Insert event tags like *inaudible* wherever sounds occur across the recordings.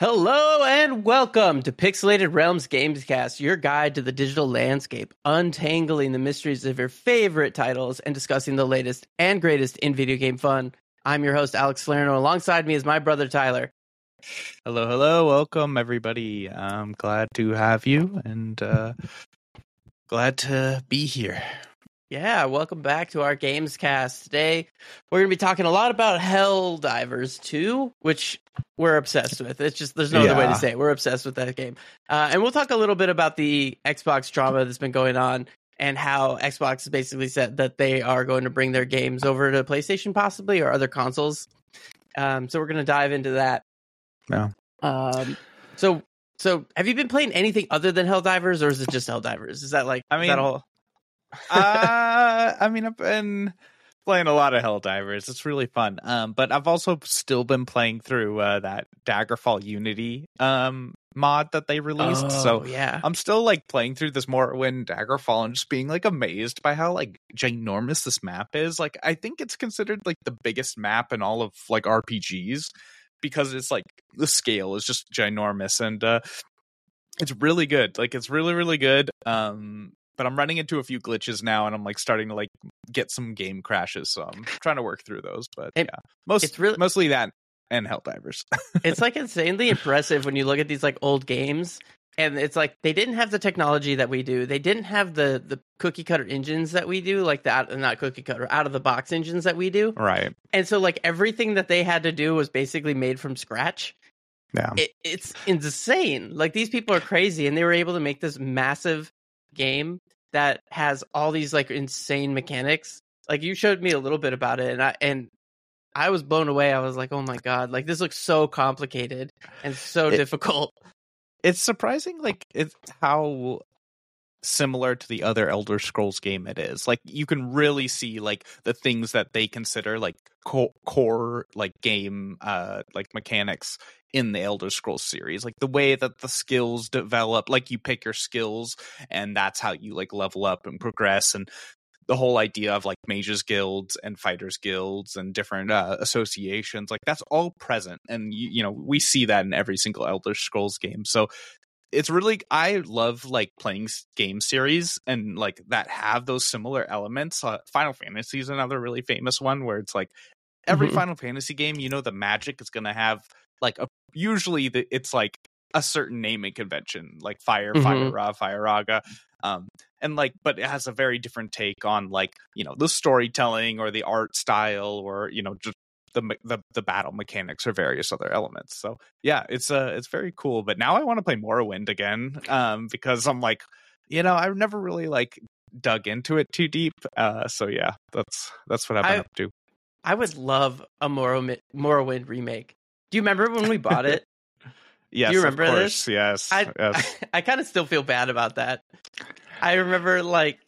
Hello and welcome to Pixelated Realms Gamescast, your guide to the digital landscape, untangling the mysteries of your favorite titles and discussing the latest and greatest in video game fun. I'm your host, Alex Salerno. Alongside me is my brother, Tyler. Hello, hello, welcome everybody. I'm glad to have you and uh, glad to be here. Yeah, welcome back to our games cast. Today, we're going to be talking a lot about Helldivers 2, which we're obsessed with. It's just, there's no other way to say it. We're obsessed with that game. Uh, and we'll talk a little bit about the Xbox drama that's been going on and how Xbox has basically said that they are going to bring their games over to PlayStation possibly or other consoles. Um, so we're going to dive into that. Yeah. Um, so, so have you been playing anything other than Helldivers or is it just Helldivers? Is that like, I is that mean, all? Uh, I mean, I've been playing a lot of Helldivers. It's really fun. Um, but I've also still been playing through uh, that Daggerfall Unity um mod that they released. Oh, so yeah. I'm still like playing through this Morrowind Daggerfall and just being like amazed by how like ginormous this map is. Like I think it's considered like the biggest map in all of like RPGs because it's like the scale is just ginormous and uh it's really good. Like it's really really good. Um but I'm running into a few glitches now and I'm like starting to like get some game crashes so I'm trying to work through those but It- yeah. Most it's really- mostly that and Helldivers. *laughs* it's like insanely impressive when you look at these like old games and it's like they didn't have the technology that we do they didn't have the the cookie cutter engines that we do like that not cookie cutter out of the box engines that we do right. and so like everything that they had to do was basically made from scratch Yeah. it, it's insane like these people are crazy and they were able to make this massive game that has all these like insane mechanics like you showed me a little bit about it and i and i was blown away. I was like oh my god like this looks so complicated and so It- difficult. It's surprising like it's how similar to the other elder scrolls game it is. Like you can really see like the things that they consider like co- core like game uh like mechanics in the elder scrolls series. Like the way that the skills develop like you pick your skills and that's how you like level up and progress. And the whole idea of like mages guilds and fighters guilds and different uh, associations like that's all present. And you, you know we see that in every single elder scrolls game. So it's really i love like playing game series and like that have those similar elements uh, final fantasy is another really famous one where it's like every Mhm. final fantasy game you know the magic is going to have like a usually the, it's like a certain naming convention like fire Mhm. fire ra firaga um and like but it has a very different take on like you know the storytelling or the art style or you know just the the, the battle mechanics or various other elements so yeah it's uh it's very cool but now i want to play morrowind again um because i'm like you know i've never really like dug into it too deep uh so yeah that's that's what i've been I- up to i would love a morrowind, morrowind remake do you remember when we bought it yes *laughs* Do you of remember course, this? yes I yes I, kind of still feel bad about that. I remember like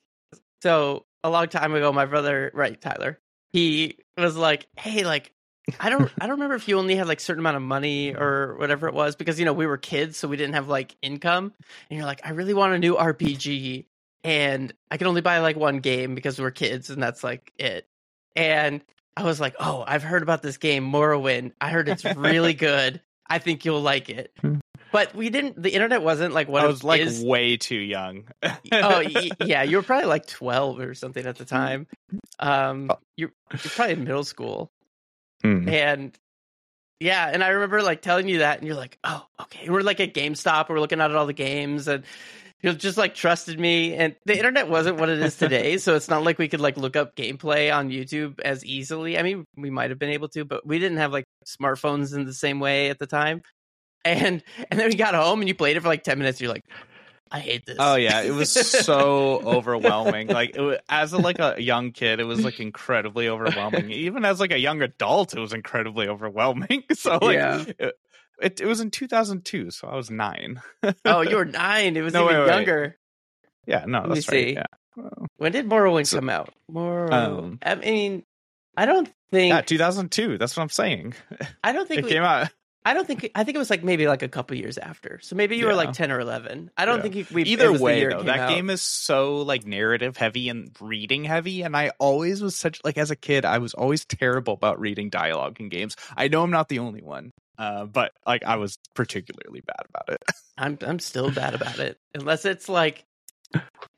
so a long time ago, my brother, right, Tyler, he was like, "Hey, like." I don't I don't remember if you only had like certain amount of money or whatever it was because you know we were kids so we didn't have like income and you're like I really want a new RPG and I can only buy like one game because we're kids and that's like it. And I was like, "Oh, I've heard about this game Morrowind. I heard it's really *laughs* good. I think you'll like it." Hmm. But we didn't the internet wasn't like what i it was like is. way too young. Oh y- *laughs* yeah you were probably like 12 or something at the time. Um you're, you're probably in middle school. Hmm. and yeah and i remember like telling you that and you're like oh okay. And we're like at gamestop we're looking at all the games and you just like trusted me and the internet wasn't what it is today *laughs* so it's not like we could like look up gameplay on youtube as easily. I mean we might have been able to but we didn't have like smartphones in the same way at the time and and then we got home and you played it for like 10 minutes you're like i hate this Oh yeah, it was *laughs* so overwhelming. Like it was, as a, like a young kid, it was like incredibly overwhelming. *laughs* Even as like a young adult, it was incredibly overwhelming. *laughs* So like Yeah. it, it, it was in 2002, so I was 9. oh you were nine it was No, even wait, wait. younger Yeah, no, Let that's right. see. Yeah. When did Morrowind So- come out? Morrowind. Um, I mean, I don't think. Yeah, 2002. That's what I'm saying. I don't think. It We, came out I don't think. I think it was like maybe like a couple years after. So maybe you were like ten or eleven. I don't Yeah. think we. it Either way, year though, that out. game is so like narrative heavy and reading heavy, and I always was such like as a kid, I was always terrible about reading dialogue in games. I know I'm not the only one, Uh, but like I was particularly bad about it. *laughs* I'm I'm still bad about it. Unless it's like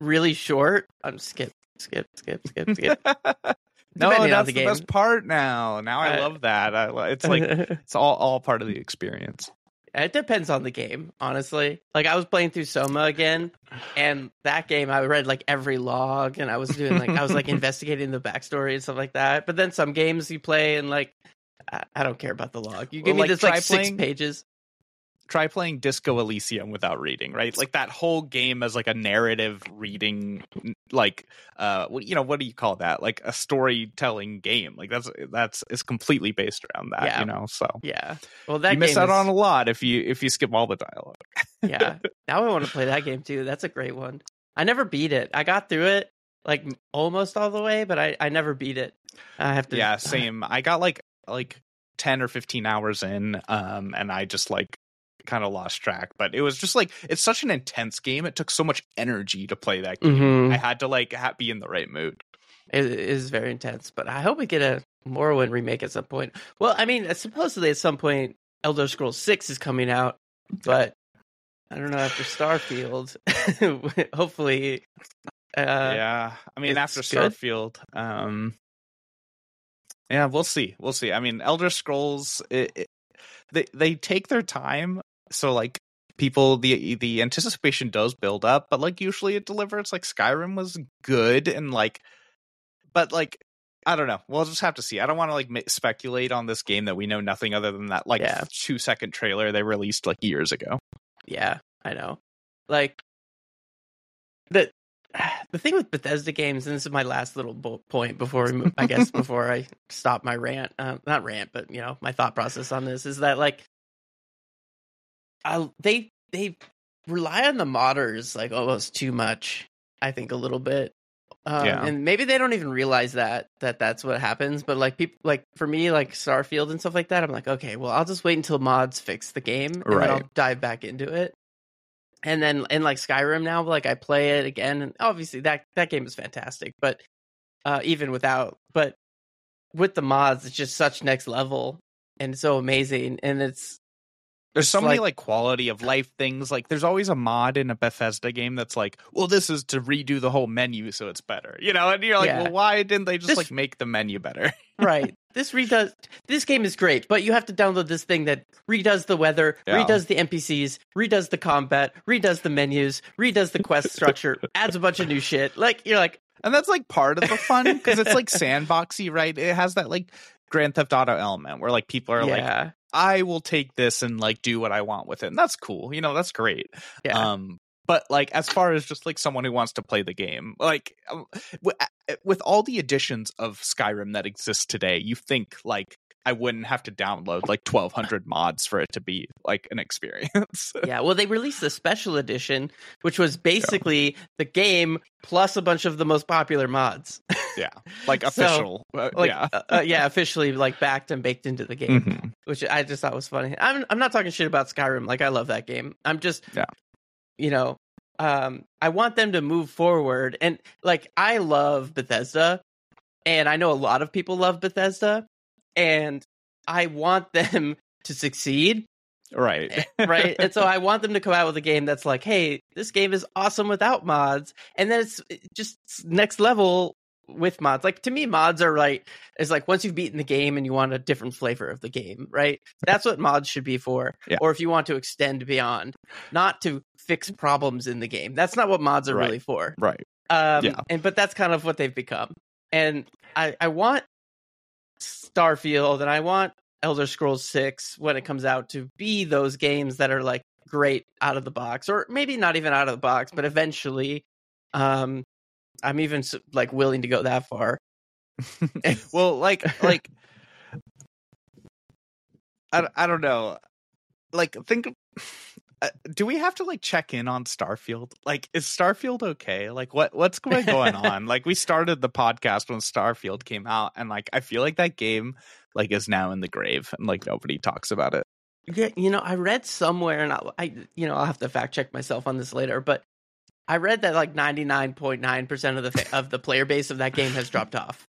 really short, I'm skip, skip, skip, skip, skip. No, that's the the, best part now. Now I love that. I, it's like *laughs* it's all all part of the experience. it depends on the game, honestly. Like I was playing through Soma again, and that game I read like every log, and I was doing like I was like *laughs* investigating the backstory and stuff like that. But then some games you play and like I, I don't care about the log. You give Well, me like, this like six playing- pages. Try playing Disco Elysium without reading, right? Like that whole game as like a narrative reading, like uh, you know, what do you call that? Like a storytelling game. Like that's that's it's completely based around that, Yeah. you know. So Yeah. Well, that you miss out is- on a lot if you if you skip all the dialogue. *laughs* yeah. Now I want to play that game too. That's a great one. I never beat it. I got through it like almost all the way, but I I never beat it. I have to. yeah *laughs* same i got like like 10 or 15 hours in um and i just like kind of lost track but it was just like it's such an intense game it took so much energy to play that game Mhm. i had to like ha- be in the right mood It is very intense, but I hope we get a Morrowind remake at some point. Well, I mean, supposedly at some point, Elder Scrolls Six is coming out, but I don't know after Starfield. *laughs* Hopefully, uh, yeah i mean after good. starfield um yeah we'll see we'll see i mean elder scrolls it, it, they they take their time so like people the the anticipation does build up but like usually it delivers like skyrim was good and like but like i don't know we'll just have to see i don't want to like speculate on this game that we know nothing other than that like Yeah. two second trailer they released like years ago Yeah, I know. Like the *sighs* the thing with Bethesda games, and this is my last little bo- point before we, I guess *laughs* before I stop my rant, uh, not rant, but you know my thought process on this is that like, I, they they rely on the modders like almost too much. I think a little bit. Um, Yeah. and maybe they don't even realize that that that's what happens. But like people, like for me, like Starfield and stuff like that, I'm like, okay, well, I'll just wait until mods fix the game, and then I'll dive back into it and then in like Skyrim now, like I play it again, and obviously that that game is fantastic. But uh, even without, but with the mods, it's just such next level and so amazing, and it's There's so many like- like quality of life things. Like there's always a mod in a Bethesda game that's like, well, this is to redo the whole menu so it's better. You know, and you're like, Yeah. well, why didn't they just This- like make the menu better? *laughs* right. this redoes this game is great, but you have to download this thing that redoes the weather, Yeah. redoes the NPCs, redoes the combat, redoes the menus, redoes the quest *laughs* structure, adds a bunch of new shit. Like you're like, And that's like part of the fun because it's like *laughs* sandboxy, right? It has that like Grand Theft Auto element where like people are like, yeah, I will take this and like do what I want with it. And that's cool. You know, that's great. yeah. Um, but like as far as just like someone who wants to play the game, like with all the additions of Skyrim that exist today, you think like I wouldn't have to download like 1200 mods for it to be like an experience. *laughs* yeah, well, they released the special edition, which was basically the game plus a bunch of the most popular mods. *laughs* yeah. Like So, official. uh, like, yeah. uh, uh, yeah, officially like backed and baked into the game, Mhm. which I just thought was funny. I'm I'm not talking shit about Skyrim. Like I love that game. I'm just, Yeah. you know, um, I want them to move forward, and like I love Bethesda, and I know a lot of people love Bethesda, and I want them *laughs* to succeed Right. right? and so I want them to come out with a game that's like, hey, this game is awesome without mods, and then it's just next level with mods. Like to me, mods are right. It's like once you've beaten the game and you want a different flavor of the game, right? That's what mods should be for. Yeah. Or if you want to extend beyond, not to fix problems in the game. That's not what mods are Right. really for. right. Um, Yeah. and but that's kind of what they've become. And I I want Starfield and I want Elder Scrolls 6 when it comes out to be those games that are like great out of the box or maybe not even out of the box, but eventually um I'm even like willing to go that far. *laughs* well, like like I, I don't know. Like think uh, do we have to like check in on Starfield? Like is Starfield okay? Like what what's going *laughs* on? like we started the podcast when Starfield came out and like I feel like that game like is now in the grave and like nobody talks about it. Yeah, you know, I read somewhere and I, I you know, I'll have to fact check myself on this later, but I read that like 99.9% of the fa- of the player base of that game has *laughs* dropped off.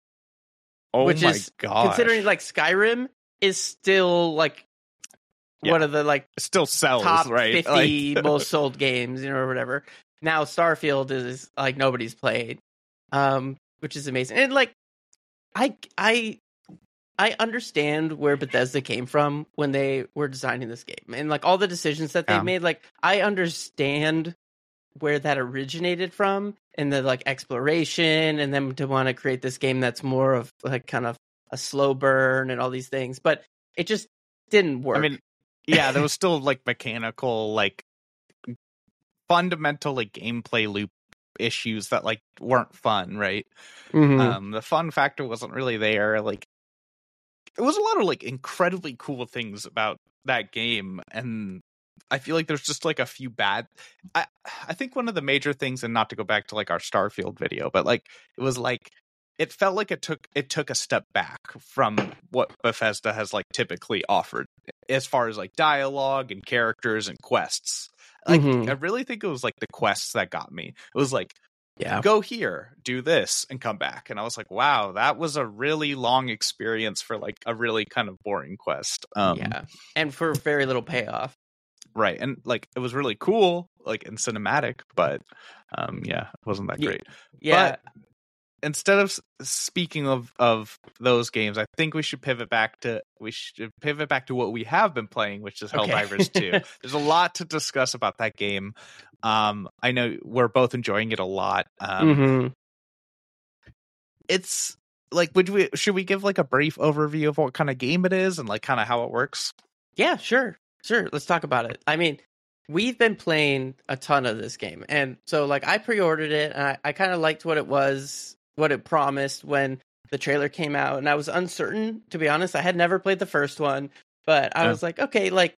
Oh Which my is god. considering like Skyrim is still like Yeah. one of the like still sells, top right? *laughs* 50 Like- most sold games, you know, or whatever. Now Starfield is like nobody's played, um, which is amazing. And like, I I I understand where Bethesda came from when they were designing this game, and like all the decisions that they Yeah. made. Like, I understand where that originated from, and the like exploration, and then to want to create this game that's more of like kind of a slow burn and all these things, but it just didn't work. I mean, yeah, there was still like mechanical, like fundamental like gameplay loop issues that like weren't fun, right? Mhm. Um, the fun factor wasn't really there. Like, there was a lot of like incredibly cool things about that game, and I feel like there's just like a few bad. I I think one of the major things, and not to go back to like our Starfield video, but like it was like it felt like it took it took a step back from what Bethesda has like typically offered as far as like dialogue and characters and quests. Like Mhm. I really think it was like the quests that got me. It was like yeah. go here, do this, and come back. And I was like, wow, that was a really long experience for like a really kind of boring quest. Um, yeah, and for very little payoff. right. And like it was really cool, like and cinematic, but um, yeah, it wasn't that great. Yeah, But instead of speaking of of those games, I think we should pivot back to we should pivot back to what we have been playing, which is Okay. Helldivers 2. *laughs* There's a lot to discuss about that game. Um, I know we're both enjoying it a lot. Um, Mhm. it's like would we should we give like a brief overview of what kind of game it is and like kind of how it works yeah, sure, sure. Let's talk about it. I mean, we've been playing a ton of this game, and so like I pre-ordered it, and I, I kind of liked what it was, what it promised when the trailer came out, and I was uncertain to be honest. I had never played the first one, but I Yeah. was like, okay, like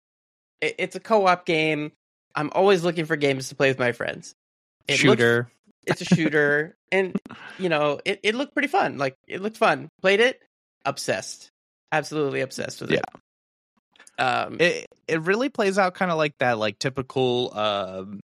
it, it's a co-op game. I'm always looking for games to play with my friends. It shooter it's a shooter and you know it, it looked pretty fun like it looked fun played it obsessed absolutely obsessed with it um it it really plays out kind of like that like typical um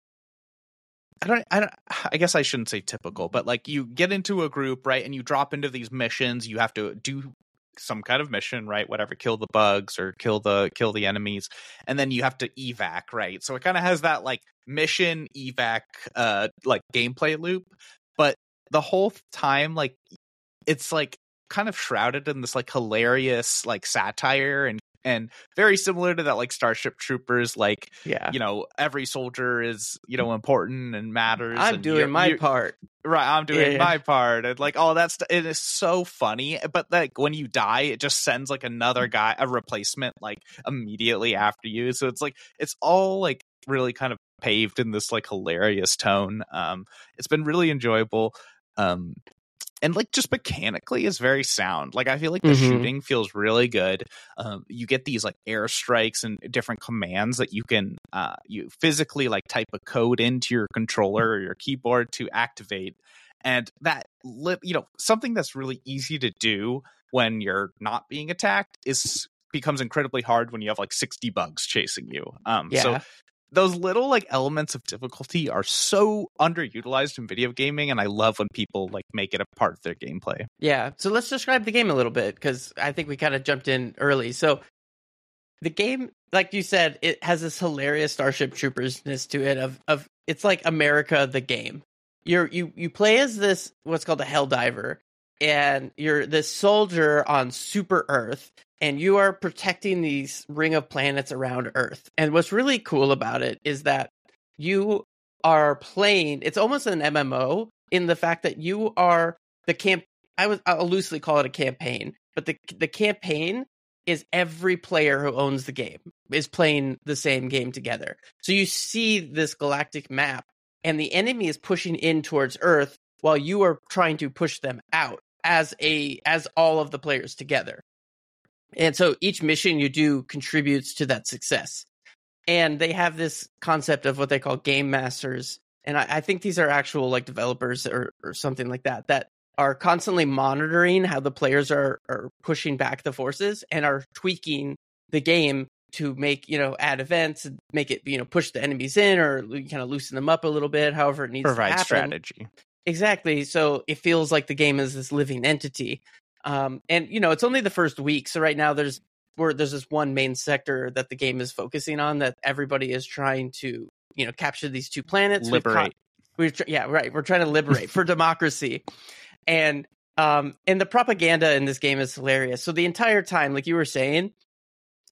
I don't, I don't, *sighs* I guess I shouldn't say typical, but like you get into a group, right? And you drop into these missions. You have to do some kind of mission, right? Whatever, kill the bugs or kill the, kill the enemies. And then you have to evac, right? So it kind of has that like mission evac, uh, like gameplay loop. But the whole time, like, it's like kind of shrouded in this like hilarious, like satire and, and very similar to that like Starship Troopers, like yeah. you know every soldier is you know important and matters i'm and doing you're- my you're- part. Right i'm doing Yeah. my part and like all that stuff it is so funny but like when you die it just sends like another guy a replacement like immediately after you so it's like it's all like really kind of paved in this like hilarious tone um it's been really enjoyable um and like just mechanically is very sound like i feel like the Mhm. shooting feels really good um, you get these like airstrikes and different commands that you can uh, you physically like type a code into your controller or your keyboard to activate and that li- you know something that's really easy to do when you're not being attacked is becomes incredibly hard when you have like 60 bugs chasing you um yeah so those little like elements of difficulty are so underutilized in video gaming and i love when people like make it a part of their gameplay. Yeah so let's describe the game a little bit because i think we kind of jumped in early. So the game like you said it has this hilarious starship troopersness to it of of it's like america the game. You're you you play as this what's called a Helldiver and you're this soldier on super earth and you are protecting these ring of planets around earth. And what's really cool about it is that you are playing it's almost an mmo in the fact that you are the camp i was i'll loosely call it a campaign but the the campaign is every player who owns the game is playing the same game together. So you see this galactic map and the enemy is pushing in towards earth while you are trying to push them out as a as all of the players together and so each mission you do contributes to that success. And they have this concept of what they call game masters. And i, I think these are actual like developers or, or something like that that are constantly monitoring how the players are are pushing back the forces and are tweaking the game to make you know add events and make it you know push the enemies in or kind of loosen them up a little bit however it needs to provide happen. strategy. Exactly. So it feels like the game is this living entity um and you know it's only the first week so right now there's where there's this one main sector that the game is focusing on that everybody is trying to you know capture these two planets. Liberate. We're yeah, right. We're trying to liberate *laughs* for democracy, and um, and the propaganda in this game is hilarious. So the entire time, like you were saying,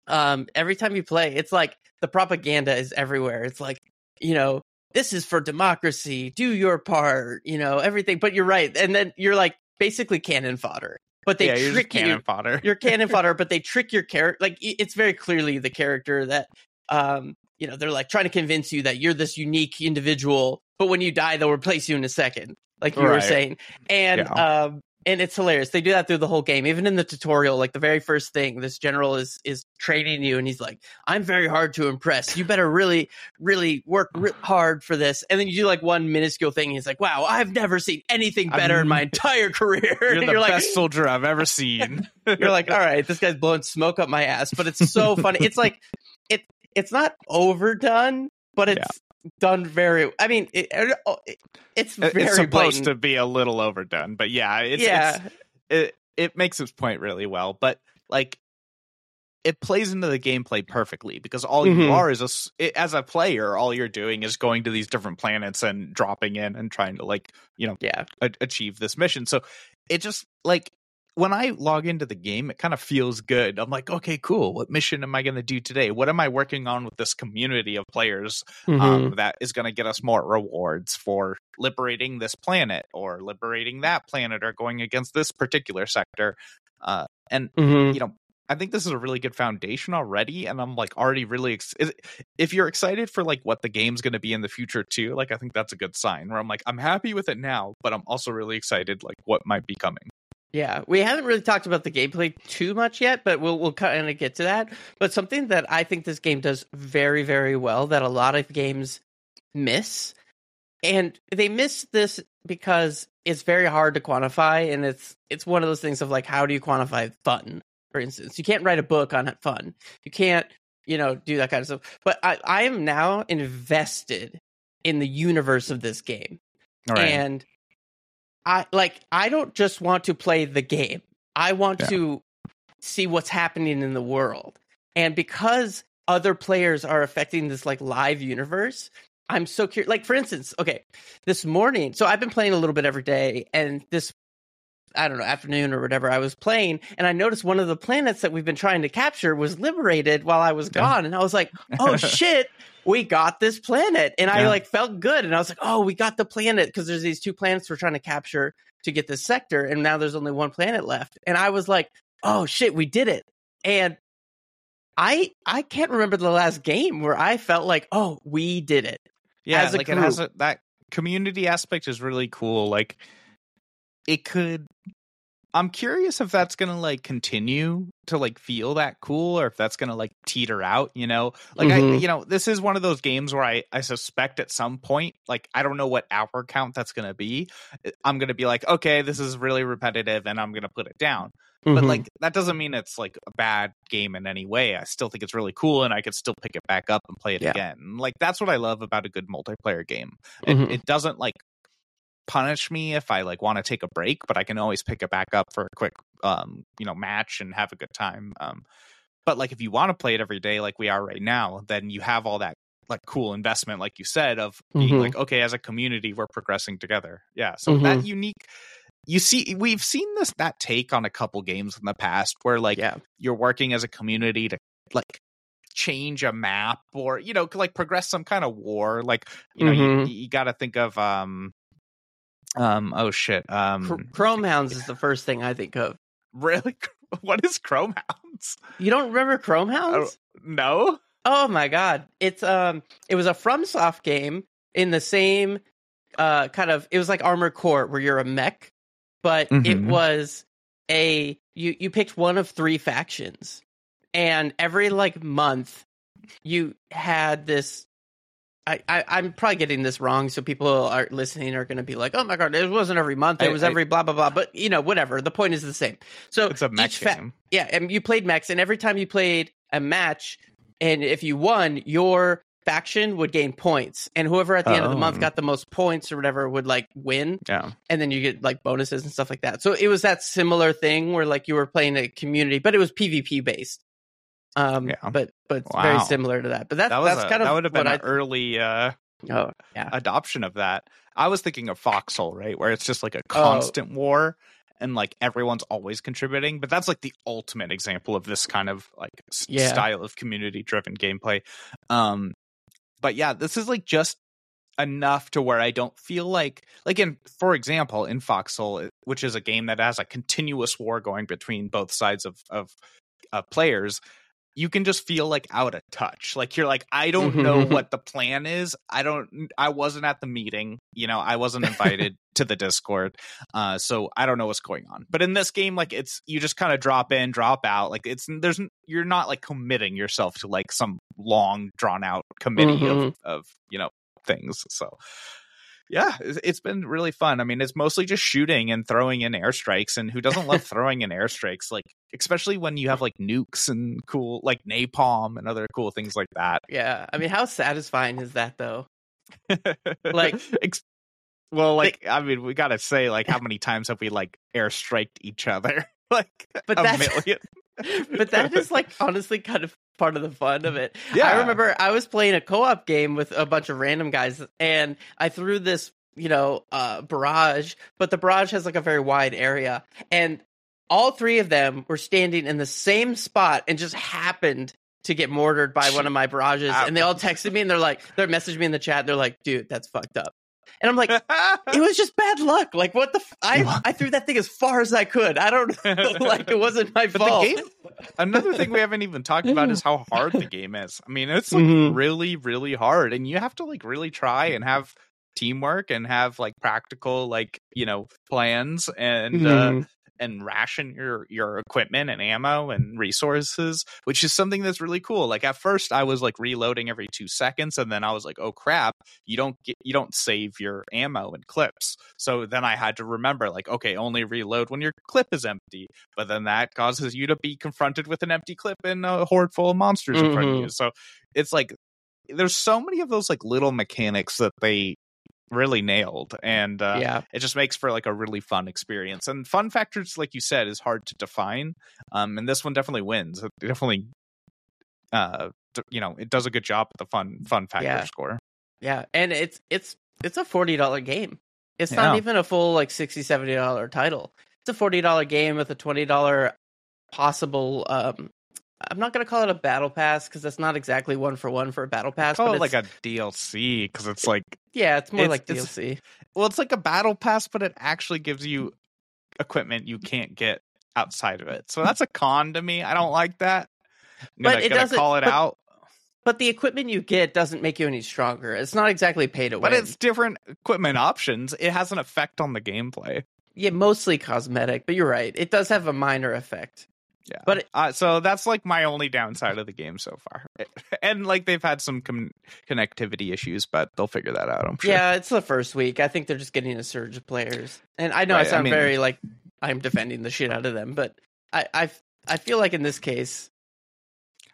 um, every time you play, it's like the propaganda is everywhere. It's like you know this is for democracy. Do your part. You know everything. But you're right, and then you're like basically cannon fodder. But they yeah, trick you cannon fodder. you're cannon *laughs* fodder, but they trick your character. Like it's very clearly the character that, um, you know, they're like trying to convince you that you're this unique individual, but when you die, they'll replace you in a second, like you were saying. And Yeah. um, and it's hilarious. They do that through the whole game. Even in the tutorial, like the very first thing, this general is is training you, and he's like, "I'm very hard to impress. You better really, really work re- hard for this." And then you do like one minuscule thing. And he's like, "Wow, I've never seen anything better in I'm- my entire career." You're *laughs* the like, best soldier I've ever seen. *laughs* you're like, all right, this guy's blowing smoke up my ass, but it's so funny. It's like it it's not overdone, but *laughs* it's done very. I mean, it, it- it's very it's supposed blatant. to be a little overdone, but yeah, it's, yeah, it's it it makes its point really well, but like it plays into the gameplay perfectly because all Mhm. you are is a s- it, as a player, all you're doing is going to these different planets and dropping in and trying to like you know yeah, a- achieve this mission. So it just like when I log into the game, it kind of feels good. I'm like, okay, cool. What mission am I going to do today? What am I working on with this community of players Mm-hmm. um, that is going to get us more rewards for liberating this planet or liberating that planet or going against this particular sector. Uh, and Mhm. you know, I think this is a really good foundation already, and I'm like already really. Ex- if you're excited for like what the game's going to be in the future too, like I think that's a good sign. Where I'm like, I'm happy with it now, but I'm also really excited like what might be coming. Yeah, we haven't really talked about the gameplay too much yet, but we'll we'll kind of get to that. But something that I think this game does very very well that a lot of games miss, and they miss this because it's very hard to quantify, and it's it's one of those things of like how do you quantify fun? For instance, you can't write a book on fun. You can't you know do that kind of stuff. But I I am now invested in the universe of this game All right. and I like I don't just want to play the game. I want Yeah. to see what's happening in the world. And because other players are affecting this like live universe, I'm so curious. Like for instance, okay, this morning, so I've been playing a little bit every day and this I don't know, afternoon or whatever, I was playing and I noticed one of the planets that we've been trying to capture was liberated while I was Yeah. gone. And I was like, oh *laughs* shit, we got this planet. And I like felt good. And I was like, oh, we got the planet because there's these two planets we're trying to capture to get this sector. And now there's only one planet left. And I was like, oh shit, we did it. And I I can't remember the last game where I felt like, oh, we did it. yeah, like it has a, that community aspect is really cool. Like it could. I'm curious if that's gonna like continue to like feel that cool, or if that's gonna like teeter out. You know, like I, Mhm. you know, this is one of those games where I I suspect at some point, like I don't know what hour count that's gonna be. eh, I'm gonna be like, okay, this is really repetitive, and I'm gonna put it down. Mm-hmm. But like that doesn't mean it's like a bad game in any way. I still think it's really cool, and I could still pick it back up and play it Yeah. again. Like that's what I love about a good multiplayer game. It, Mhm. it doesn't like punish me if I like want to take a break, but I can always pick it back up for a quick um you know match and have a good time. Um, but like if you want to play it every day, like we are right now, then you have all that like cool investment, like you said, of being Mhm. like okay, as a community, we're progressing together. Yeah, so that Mm-hmm. unique. You see, we've seen this that take on a couple games in the past where like yeah. you're working as a community to like change a map or you know like progress some kind of war like you know Mhm. you, you got to think of um um oh shit um Chr- Chrome Hounds is the first thing I think of. *laughs* really what is chrome hounds You don't remember Chrome Hounds? no Oh my god. It's um it was a FromSoft game in the same uh kind of it was like Armored Core where you're a mech, but it Mhm. was a you you picked one of three factions. And every like month you had this I, I I'm probably getting this wrong, so people are listening are going to be like, "Oh my god, it wasn't every month; it I- was I- every blah blah blah." But you know, whatever. The point is the same. So it's a each fa- game yeah, and you played mechs, and every time you played a match, and if you won, your faction would gain points, and whoever at the end of the month Oh. got the most points or whatever would like win, yeah and then you get like bonuses and stuff like that. So it was that similar thing where like you were playing a community, but it was PvP based. Um, Yeah. but but it's very similar to that. But that's That was that's a- kind of that would have been an early uh, oh yeah adoption of that. I was thinking of Foxhole, right, where it's just like a Oh. constant war and like everyone's always contributing. But that's like the ultimate example of this kind of like Yeah. style of community driven gameplay. Um, but yeah, this is like just enough to where I don't feel like like in for example in Foxhole, which is a game that has a continuous war going between both sides of of uh, players. You can just feel like out of touch. Like you're like, I don't know Mhm. what the plan is. I don't. I wasn't at the meeting. You know, I wasn't invited *laughs* to the Discord, uh, so I don't know what's going on. But in this game, like it's you just kind of drop in, drop out. Like it's there's you're not like committing yourself to like some long drawn out committee of Mhm. of you know things. So yeah, it's been really fun. I mean, it's mostly just shooting and throwing in airstrikes, and who doesn't love *laughs* throwing in airstrikes? Like, especially when you have like nukes and cool like napalm and other cool things like that. yeah. I mean, how satisfying is that though? Like- *laughs* Ex- well, like I mean, we gotta say, like, how many times have we like airstriked each other? *laughs* like, But a that's- million. *laughs* but that is like honestly kind of part of the fun of it. Yeah. I remember I was playing a co-op game with a bunch of random guys and I threw this, you know, uh barrage, but the barrage has like a very wide area and all three of them were standing in the same spot and just happened to get mortared by one of my barrages and they all texted me and they're like they're messaging me in the chat they're like dude that's fucked up and i'm like it was just bad luck like what the f- *laughs* I, I threw that thing as far as i could i don't *laughs* know like it wasn't my But fault the game, another thing we haven't even talked about is how hard the game is. I mean, it's like Mhm. really, really hard, and you have to like really try and have teamwork and have like practical like you know plans and uh, Mhm. And ration your your equipment and ammo and resources, which is something that's really cool. Like at first, I was like reloading every two seconds, and then I was like, "Oh crap, you don't get you don't save your ammo and clips." So then I had to remember, like, okay, only reload when your clip is empty. But then that causes you to be confronted with an empty clip and a horde full of monsters in front of you. Mm-hmm. So it's like there's so many of those like little mechanics that they really nailed and uh yeah it just makes for like a really fun experience and fun factors like you said is hard to define um and this one definitely wins it definitely uh you know it does a good job at the fun fun factor Yeah. score Yeah, and it's it's it's a forty dollar game. It's Yeah. not even a full like 60 70 dollar title. It's a forty dollar game with a twenty dollar possible. um I'm not gonna call it a battle pass because that's not exactly one for one for a battle pass. call but it like a dlc because it's like yeah, it's more it's- like it's- DLC. well it's like a battle pass but it actually gives you equipment you can't get outside of it so that's a con to me i don't like that I'm But gonna, it doesn't- call it but- out But the equipment you get doesn't make you any stronger. It's not exactly pay to but it's different equipment options it has an effect on the gameplay yeah, mostly cosmetic. But you're right. It does have a minor effect. Yeah. But uh, so that's like my only downside of the game so far. *laughs* And like they've had some com- connectivity issues, but they'll figure that out. I'm sure. Yeah, it's the first week. I think they're just getting a surge of players, and I know I Right, I sound mean- very like I'm defending the shit out of them, but I I I feel like in this case,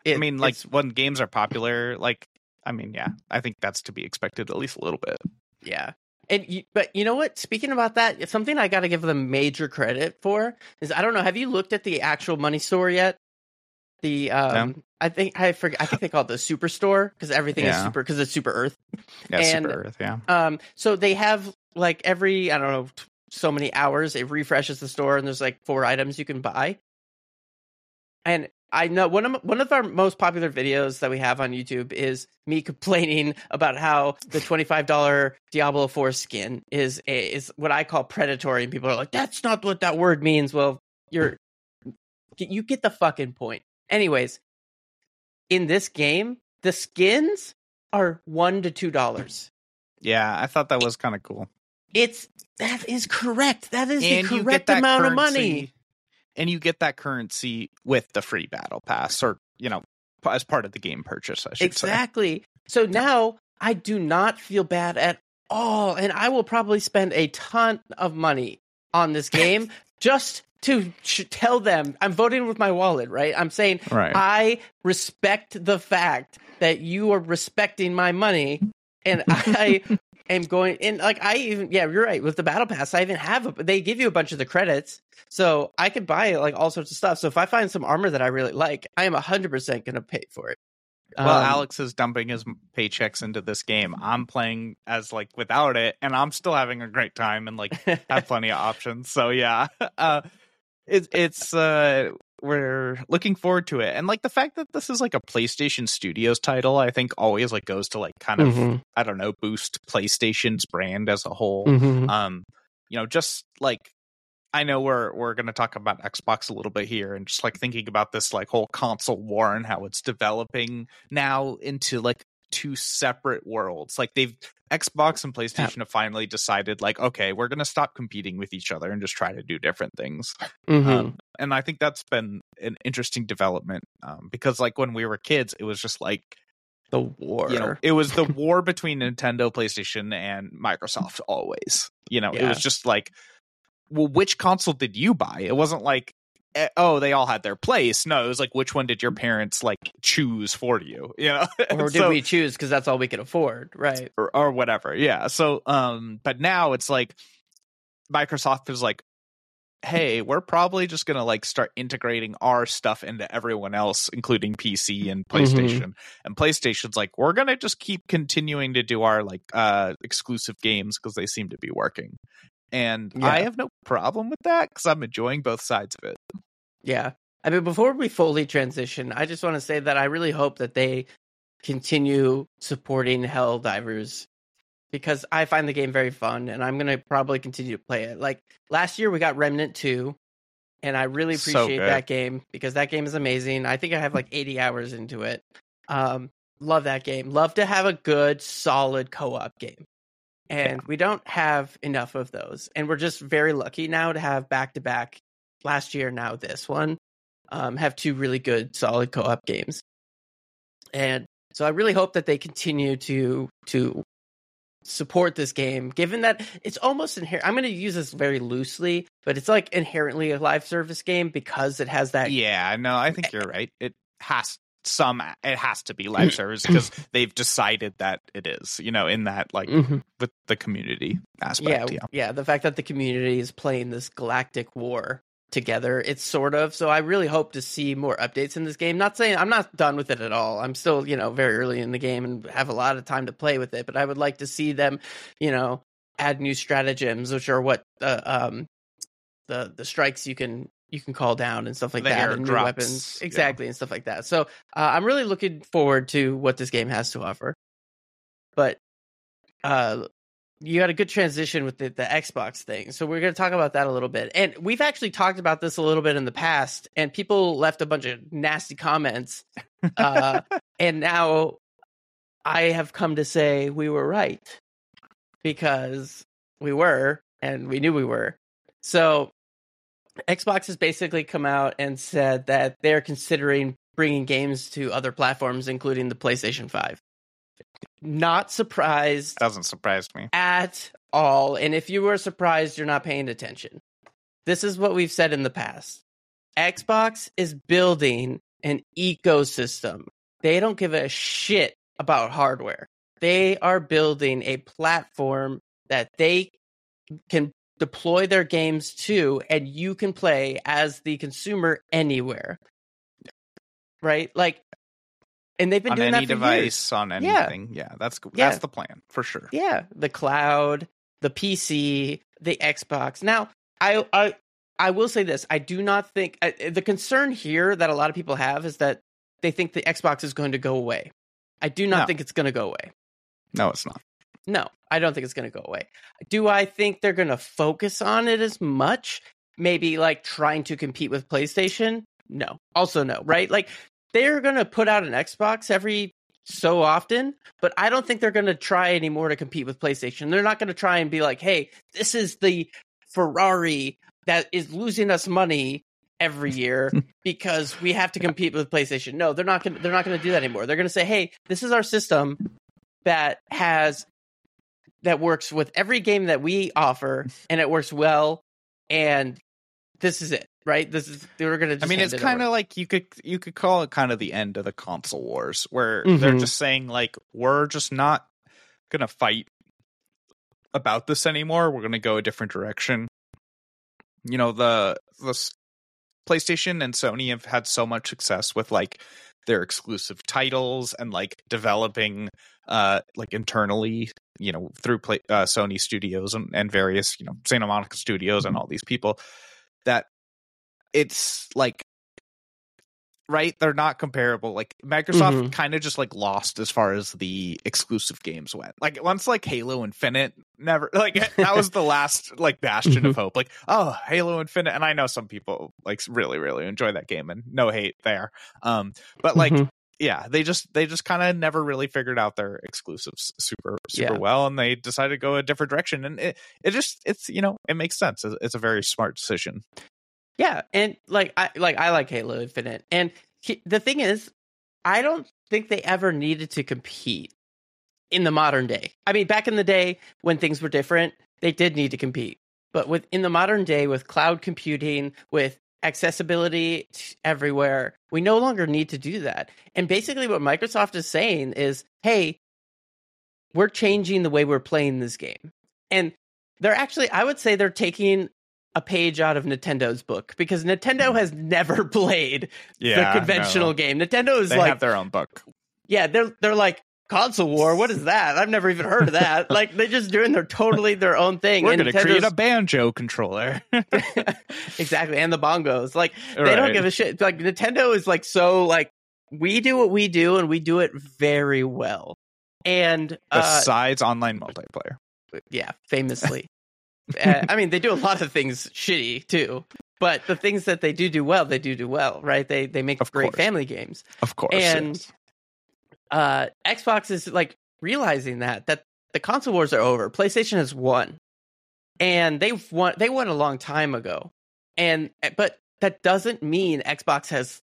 I mean, like when games are popular, like I mean, yeah, I think that's to be expected at least a little bit. yeah. And you, but you know what? Speaking about that, something I got to give them major credit for is I don't know. Have you looked at the actual money store yet? The um, I think I forget. I think they call it the superstore because everything is super because it's super Earth. Yeah, And- Super Earth. Yeah. Um, so they have like every I don't know so many hours it refreshes the store and there's like four items you can buy. And I know one of one of our most popular videos that we have on YouTube is me complaining about how the twenty five dollar Diablo Four skin is a, is what I call predatory, and people are like, "That's not what that word means." Well, you're you get the fucking point. Anyways, in this game, the skins are one to two dollars. Yeah, I thought that was kind of cool. It's that is correct. That is and the correct amount of money. And you get that currency with the free battle pass, or you know, as part of the game purchase. I should Exactly. So now I do not feel bad at all, and I will probably spend a ton of money on this *laughs* game just to tell them I'm voting with my wallet. Right? I'm saying. Right. I respect the fact that you are respecting my money, and *laughs* I am going and like I even yeah you're right with the battle pass I even have a, they give you a bunch of the credits so I could buy like all sorts of stuff. So if I find some armor that I really like, I am hundred percent going to pay for it. Well, Um, Alex is dumping his paychecks into this game. I'm playing as like without it, and I'm still having a great time and like have *laughs* plenty of options. So yeah, *laughs* uh, it's it's uh, we're looking forward to it, and like the fact that this is like a PlayStation Studios title, I think always like goes to like kind of Mhm, I don't know boost PlayStation's brand as a whole. mhm. Um, you know, just like I know we're we're going to talk about Xbox a little bit here, and just like thinking about this like whole console war and how it's developing now into like two separate worlds. Like they've Xbox and PlayStation have finally decided like, okay, we're going to stop competing with each other and just try to do different things. Mhm. Um, and I think that's been an interesting development um, because like when we were kids, it was just like the war. you know, it was the *laughs* war between Nintendo, PlayStation, and Microsoft always. You know, it was just like, well, which console did you buy? It wasn't like, eh, oh, they all had their place. No, it was like, which one did your parents like choose for you? *laughs* You know, or did So- we choose because that's all we could afford, right? or, or whatever. Yeah. So, um, but now it's like Microsoft is like, hey, we're probably just gonna like start integrating our stuff into everyone else, including PC and PlayStation. And PlayStation's like, we're gonna just keep continuing to do our like uh exclusive games because they seem to be working. And Yeah. I have no problem with that because I'm enjoying both sides of it. Yeah. I mean, before we fully transition, I just want to say that I really hope that they continue supporting Helldivers because I find the game very fun and I'm going to probably continue to play it. Like last year, we got Remnant 2, and I really appreciate good. that game because that game is amazing. I think I have like 80 hours into it. Um, love that game. Love to have a good, solid co op game. And we don't have enough of those. And we're just very lucky now to have back to back last year, now this one, um, have two really good, solid co op games. And so I really hope that they continue to to support this game, given that it's almost inherent. I'm going to use this very loosely, but it's like inherently a live service game because it has that. Yeah, no, I think you're right. It has some it has to be live *clears throat* service because they've decided that it is, you know, in that like Mhm. with the community yeah, aspect. Yeah. yeah, The fact that the community is playing this galactic war together, it's sort of. So I really hope to see more updates in this game. Not saying I'm not done with it at all. I'm still, you know, very early in the game and have a lot of time to play with it. But I would like to see them, you know, add new stratagems, which are what uh, um the the strikes you can you can call down and stuff like The that, and new airdrops, weapons, yeah. exactly, and stuff like that. So uh, I'm really looking forward to what this game has to offer. But uh, you had a good transition with the, the Xbox thing. So we're going to talk about that a little bit. And we've actually talked about this a little bit in the past, and people left a bunch of nasty comments. Uh, *laughs* and now I have come to say we were right because we were, and we knew we were. So Xbox has basically come out and said that they're considering bringing games to other platforms, including the PlayStation 5. Not surprised Doesn't surprise me. at all. And if you were surprised, you're not paying attention. This is what we've said in the past Xbox is building an ecosystem. They don't give a shit about hardware. They are building a platform that they can deploy their games to, and you can play as the consumer anywhere. Right? Like, and they've been on doing any that for device, years. on anything. Yeah, that's that's Yeah. the plan for sure. Yeah, the cloud, the PC, the Xbox. Now, I I I will say this: I do not think uh, the concern here that a lot of people have is that they think the Xbox is going to go away. I do not No. think it's going to go away. No, it's not. No, I don't think it's going to go away. Do I think they're going to focus on it as much? Maybe like trying to compete with PlayStation? No. Also, no, right? Like they're going to put out an Xbox every so often, but I don't think they're going to try anymore to compete with PlayStation. They're not going to try and be like, hey, this is the Ferrari that is losing us money every year *laughs* because we have to compete with PlayStation. No, they're not going to they're not going to do that anymore. They're going to say, "Hey, this is our system that has that works with every game that we offer and it works well and this is it." Right? This is they were going to I mean, it's kind of like you could you could call it kind of the end of the console wars, where they're Mhm. just saying like we're just not gonna fight about this anymore. We're going to go a different direction. You know, the the PlayStation and Sony have had so much success with like their exclusive titles and like developing uh like internally, you know, through play, uh, Sony Studios and, and various, you know, Santa Monica Studios and all these people that it's like right they're not comparable like microsoft Mhm. kind of just like lost as far as the exclusive games went like once like halo infinite never *laughs* like that was the last like bastion of hope like oh halo infinite and i know some people like really really enjoy that game and no hate there um but like Mhm. yeah they just they just kind of never really figured out their exclusives super super Yeah. well and they decided to go a different direction and it, it just it's you know it makes sense it's, it's a very smart decision Yeah, and like I like I like Halo Infinite, and he, the thing is, I don't think they ever needed to compete in the modern day. I mean, back in the day when things were different, they did need to compete, but with in the modern day with cloud computing, with accessibility everywhere, we no longer need to do that. And basically, what Microsoft is saying is, hey, we're changing the way we're playing this game, and they're actually, I would say, they're taking a page out of Nintendo's book because Nintendo has never *laughs* played the conventional no. game. Nintendo is they like, have their own book yeah, they're they're like console war. What is that? I've never even heard of that. *laughs* like they're just doing their totally their own thing. we're going to create a banjo controller *laughs* exactly, and the bongos. Like they Right. don't give a shit. Like Nintendo is like so like we do what we do and we do it very well. And uh, besides online multiplayer yeah, famously. Uh, *laughs* I mean, they do a lot of things shitty too, but the things that they do do well, they do do well, right? They they make Of great course. family games. of course And- yes. Uh, Xbox is like realizing that that the console wars are over. PlayStation has won, and they've won. They won a long time ago, and but that doesn't mean Xbox has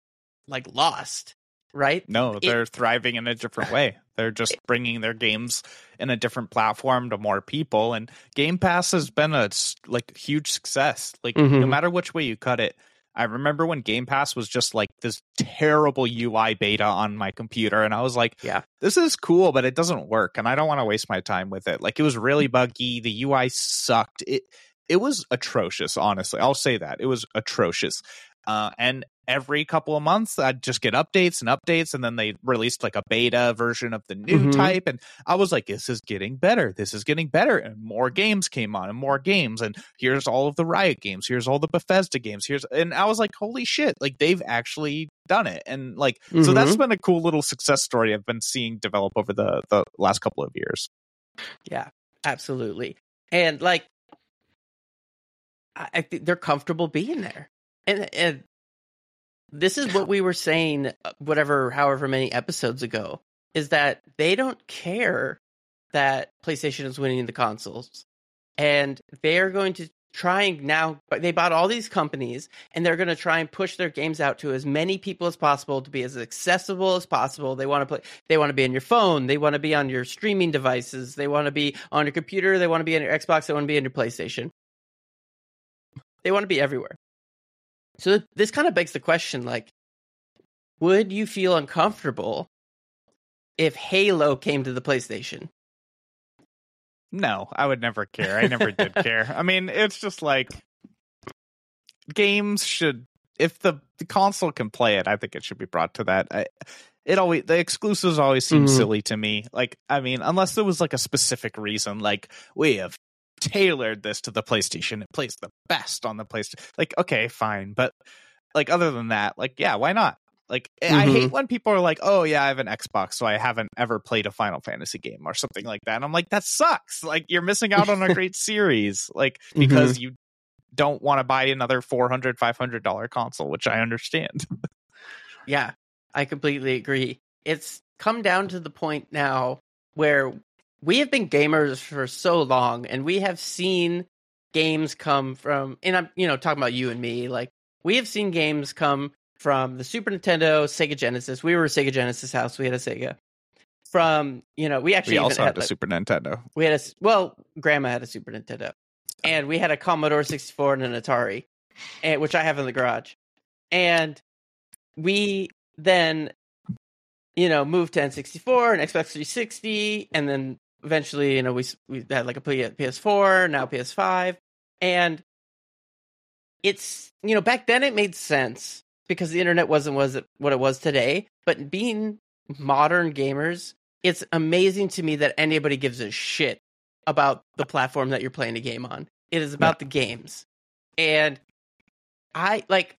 like lost, right? no they're thriving in a different way they're just bringing their games in a different platform to more people and game pass has been a like huge success like no Mhm. matter which way you cut it i remember when game pass was just like this terrible ui beta on my computer and i was like Yeah. this is cool but it doesn't work and i don't want to waste my time with it like it was really buggy the ui sucked it it was atrocious honestly i'll say that it was atrocious uh, and every couple of months i'd just get updates and updates and then they released like a beta version of the new Mhm. type and i was like this is getting better. This is getting better. And more games came on and more games and here's all of the riot games here's all the bethesda games here's and i was like holy shit like they've actually done it. And like so that's been a cool little success story i've been seeing develop over the the last couple of years. Yeah, absolutely. And like, I, I think they're comfortable being there, and and this is what we were saying, uh, whatever, however many episodes ago, is that they don't care that PlayStation is winning the consoles, and they are going to try and now. They bought all these companies, and they're going to try and push their games out to as many people as possible to be as accessible as possible. They want to play. They want to be on your phone. They want to be on your streaming devices. They want to be on your computer. They want to be on your Xbox. They want to be on your PlayStation. They want to be everywhere. So this kind of begs the question: like, would you feel uncomfortable if Halo came to the PlayStation? No, I would never care. I never did *laughs* care. I mean, it's just like games should if the, the console can play it, I think it should be brought to that. I, it always the exclusives always seem Mhm. silly to me. Like, I mean, unless there was like a specific reason, like we have tailored this to the PlayStation, it plays the best on the PlayStation. Like, okay, fine, but like other than that, like, yeah, why not? Like, I Mhm. hate when people are like, "Oh yeah, I have an Xbox, so I haven't ever played a Final Fantasy game or something like that." And I'm like, that sucks. Like, you're missing out on a *laughs* great series, like because you don't want to buy another 400 500 dollar console, which I understand. Yeah, I completely agree. It's come down to the point now where we have been gamers for so long and we have seen games come from and I'm you know talking about you and me like we have seen games come from the Super Nintendo, Sega Genesis. We were a Sega Genesis house. We had a Sega. From you know, we actually we also had, a like- Super Nintendo. we had a well, grandma had a Super Nintendo, and we had a Commodore 64 and an Atari, and which I have in the garage, and we then, you know, moved to N64 and Xbox 360, and then eventually, you know, we we had like a play at PS4, now PS5, and it's you know back then it made sense because the internet wasn't was it what it was today. But being modern gamers, it's amazing to me that anybody gives a shit about the platform that you're playing a game on. It is about yeah. the games, and I like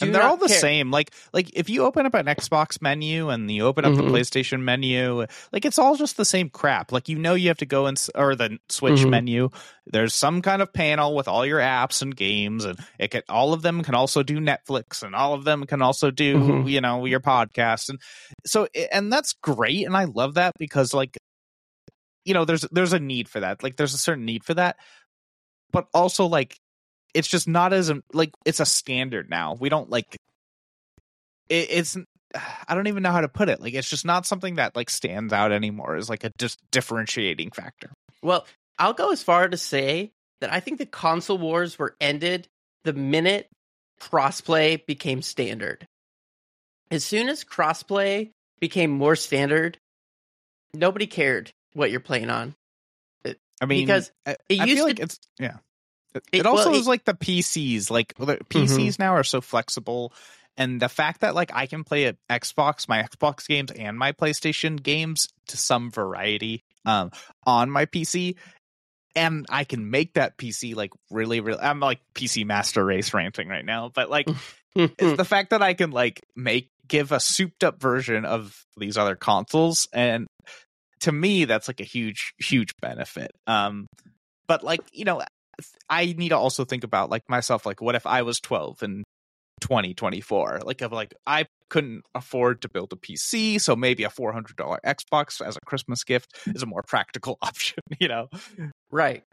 and they're all the care. same. Like like if you open up an Xbox menu and you open up mm-hmm. the PlayStation menu, like it's all just the same crap. Like you know you have to go and or the Switch mm-hmm. menu. There's some kind of panel with all your apps and games, and it can all of them can also do Netflix, and all of them can also do mm-hmm. you know your podcast, and so and that's great, and I love that because like you know there's there's a need for that. Like there's a certain need for that, but also like it's just not as um, like it's a standard now. We don't like it, it's *sighs* I don't even know how to put it. Like it's just not something that like stands out anymore as like a just differentiating factor. Well, I'll go as far to say that I think the console wars were ended the minute crossplay became standard. As soon as crossplay became more standard, nobody cared what you're playing on. I mean, because it I used like to, it's yeah. It, it also well, it, is like the PCs. Like the PCs mm-hmm. now are so flexible, and the fact that like I can play at Xbox, my Xbox games, and my PlayStation games to some variety um, on my PC, and I can make that PC like really, really. I'm like PC master race ranting right now, but like it's *laughs* the fact that I can like make give a souped up version of these other consoles, and to me that's like a huge, huge benefit. Um, but like you know I need to also think about like myself, like what if I was 12 in 2024? Like, of like I couldn't afford to build a PC, so maybe a $400 Xbox as a Christmas gift is a more practical *laughs* option, you know? Right.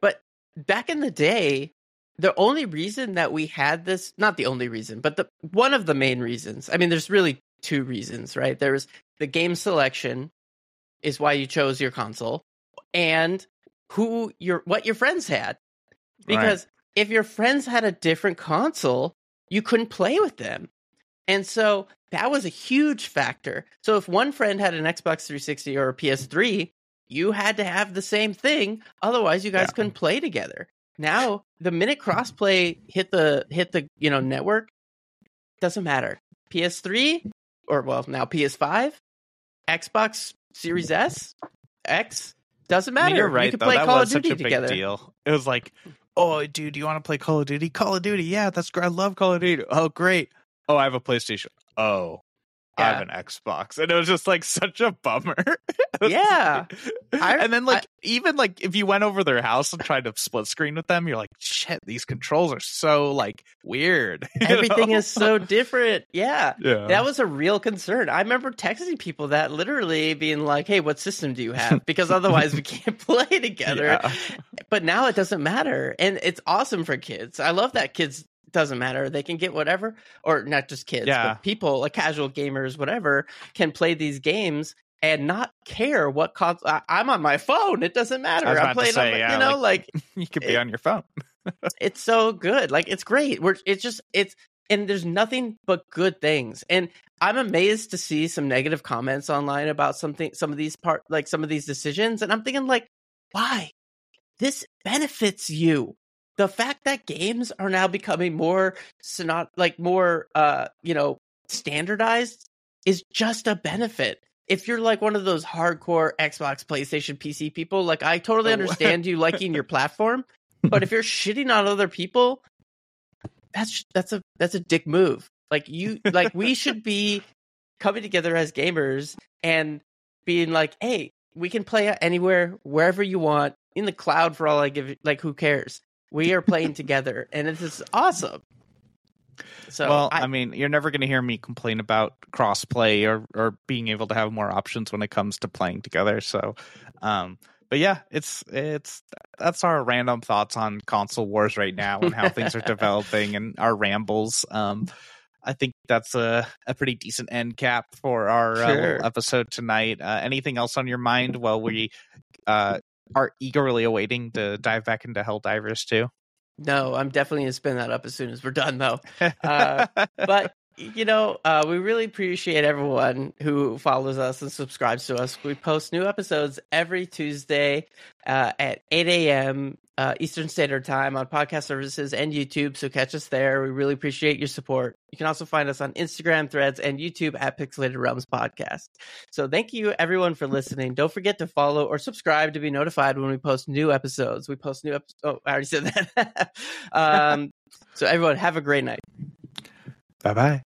But back in the day, the only reason that we had this, not the only reason, but the one of the main reasons. I mean, there's really two reasons, right? There was the game selection is why you chose your console, and who your what your friends had. Because right. if your friends had a different console, you couldn't play with them. And so that was a huge factor. So if one friend had an Xbox 360 or a PS3, you had to have the same thing, otherwise you guys yeah. couldn't play together. Now, the minute crossplay hit the hit the, you know, network, doesn't matter. PS3 or well, now PS5, Xbox Series S, X, doesn't matter. I mean, you're right. You can though. play that Call was of Duty such a together. deal. It was like, oh, dude, you want to play Call of Duty? Call of Duty, yeah, that's great. I love Call of Duty. Oh, great. Oh, I have a PlayStation. Oh, yeah. I have an Xbox, and it was just like *laughs* such a bummer. *laughs* yeah, I, *laughs* and then like I, even like if you went over their house and tried to split screen with them, you're like, shit, these controls are so like weird. Everything know? is so different. Yeah, yeah, that was a real concern. I remember texting people that literally being like, "Hey, what system do you have?" Because otherwise we can't play together. Yeah. But now it doesn't matter, and it's awesome for kids. I love that kids doesn't matter. They can get whatever, or not just kids, yeah. but people, like casual gamers, whatever, can play these games and not care what console. I, am on my phone. It doesn't matter. I'm playing say, on, my, yeah, you know, like, like *laughs* you could be it, on your phone. *laughs* it's so good. Like it's great. We're it's just it's and there's nothing but good things. And I'm amazed to see some negative comments online about something, some of these part, like some of these decisions. And I'm thinking, like, why? This benefits you the fact that games are now becoming more synod like more uh you know standardized is just a benefit. If you're like one of those hardcore xbox playstation pc people like i totally oh, understand you liking your platform but if you're *laughs* shitting on other people that's that's a that's a dick move. Like you like we should be coming together as gamers and being like hey we can play anywhere wherever you want in the cloud for all i give like who cares we are playing together, and it is awesome. So, well, I, I mean, you're never going to hear me complain about crossplay or or being able to have more options when it comes to playing together. So, um, but yeah, it's it's that's our random thoughts on console wars right now and how things are *laughs* developing and our rambles. Um, I think that's a, a pretty decent end cap for our uh, sure. uh, episode tonight. Uh, anything else on your mind while we uh, are eagerly awaiting to dive back into Helldivers 2? No, I'm definitely gonna spin that up as soon as we're done, though. *laughs* Uh, but you know, uh, we really appreciate everyone who follows us and subscribes to us. We post new episodes every Tuesday uh, at 8 a.m. Uh, Eastern Standard Time on podcast services and YouTube. So catch us there. We really appreciate your support. You can also find us on Instagram, Threads, and YouTube at Pixelated Realms Podcast. So thank you everyone for listening. Don't forget to follow or subscribe to be notified when we post new episodes. We post new episodes. Oh, I already said that. *laughs* um, so everyone, have a great night. Bye bye.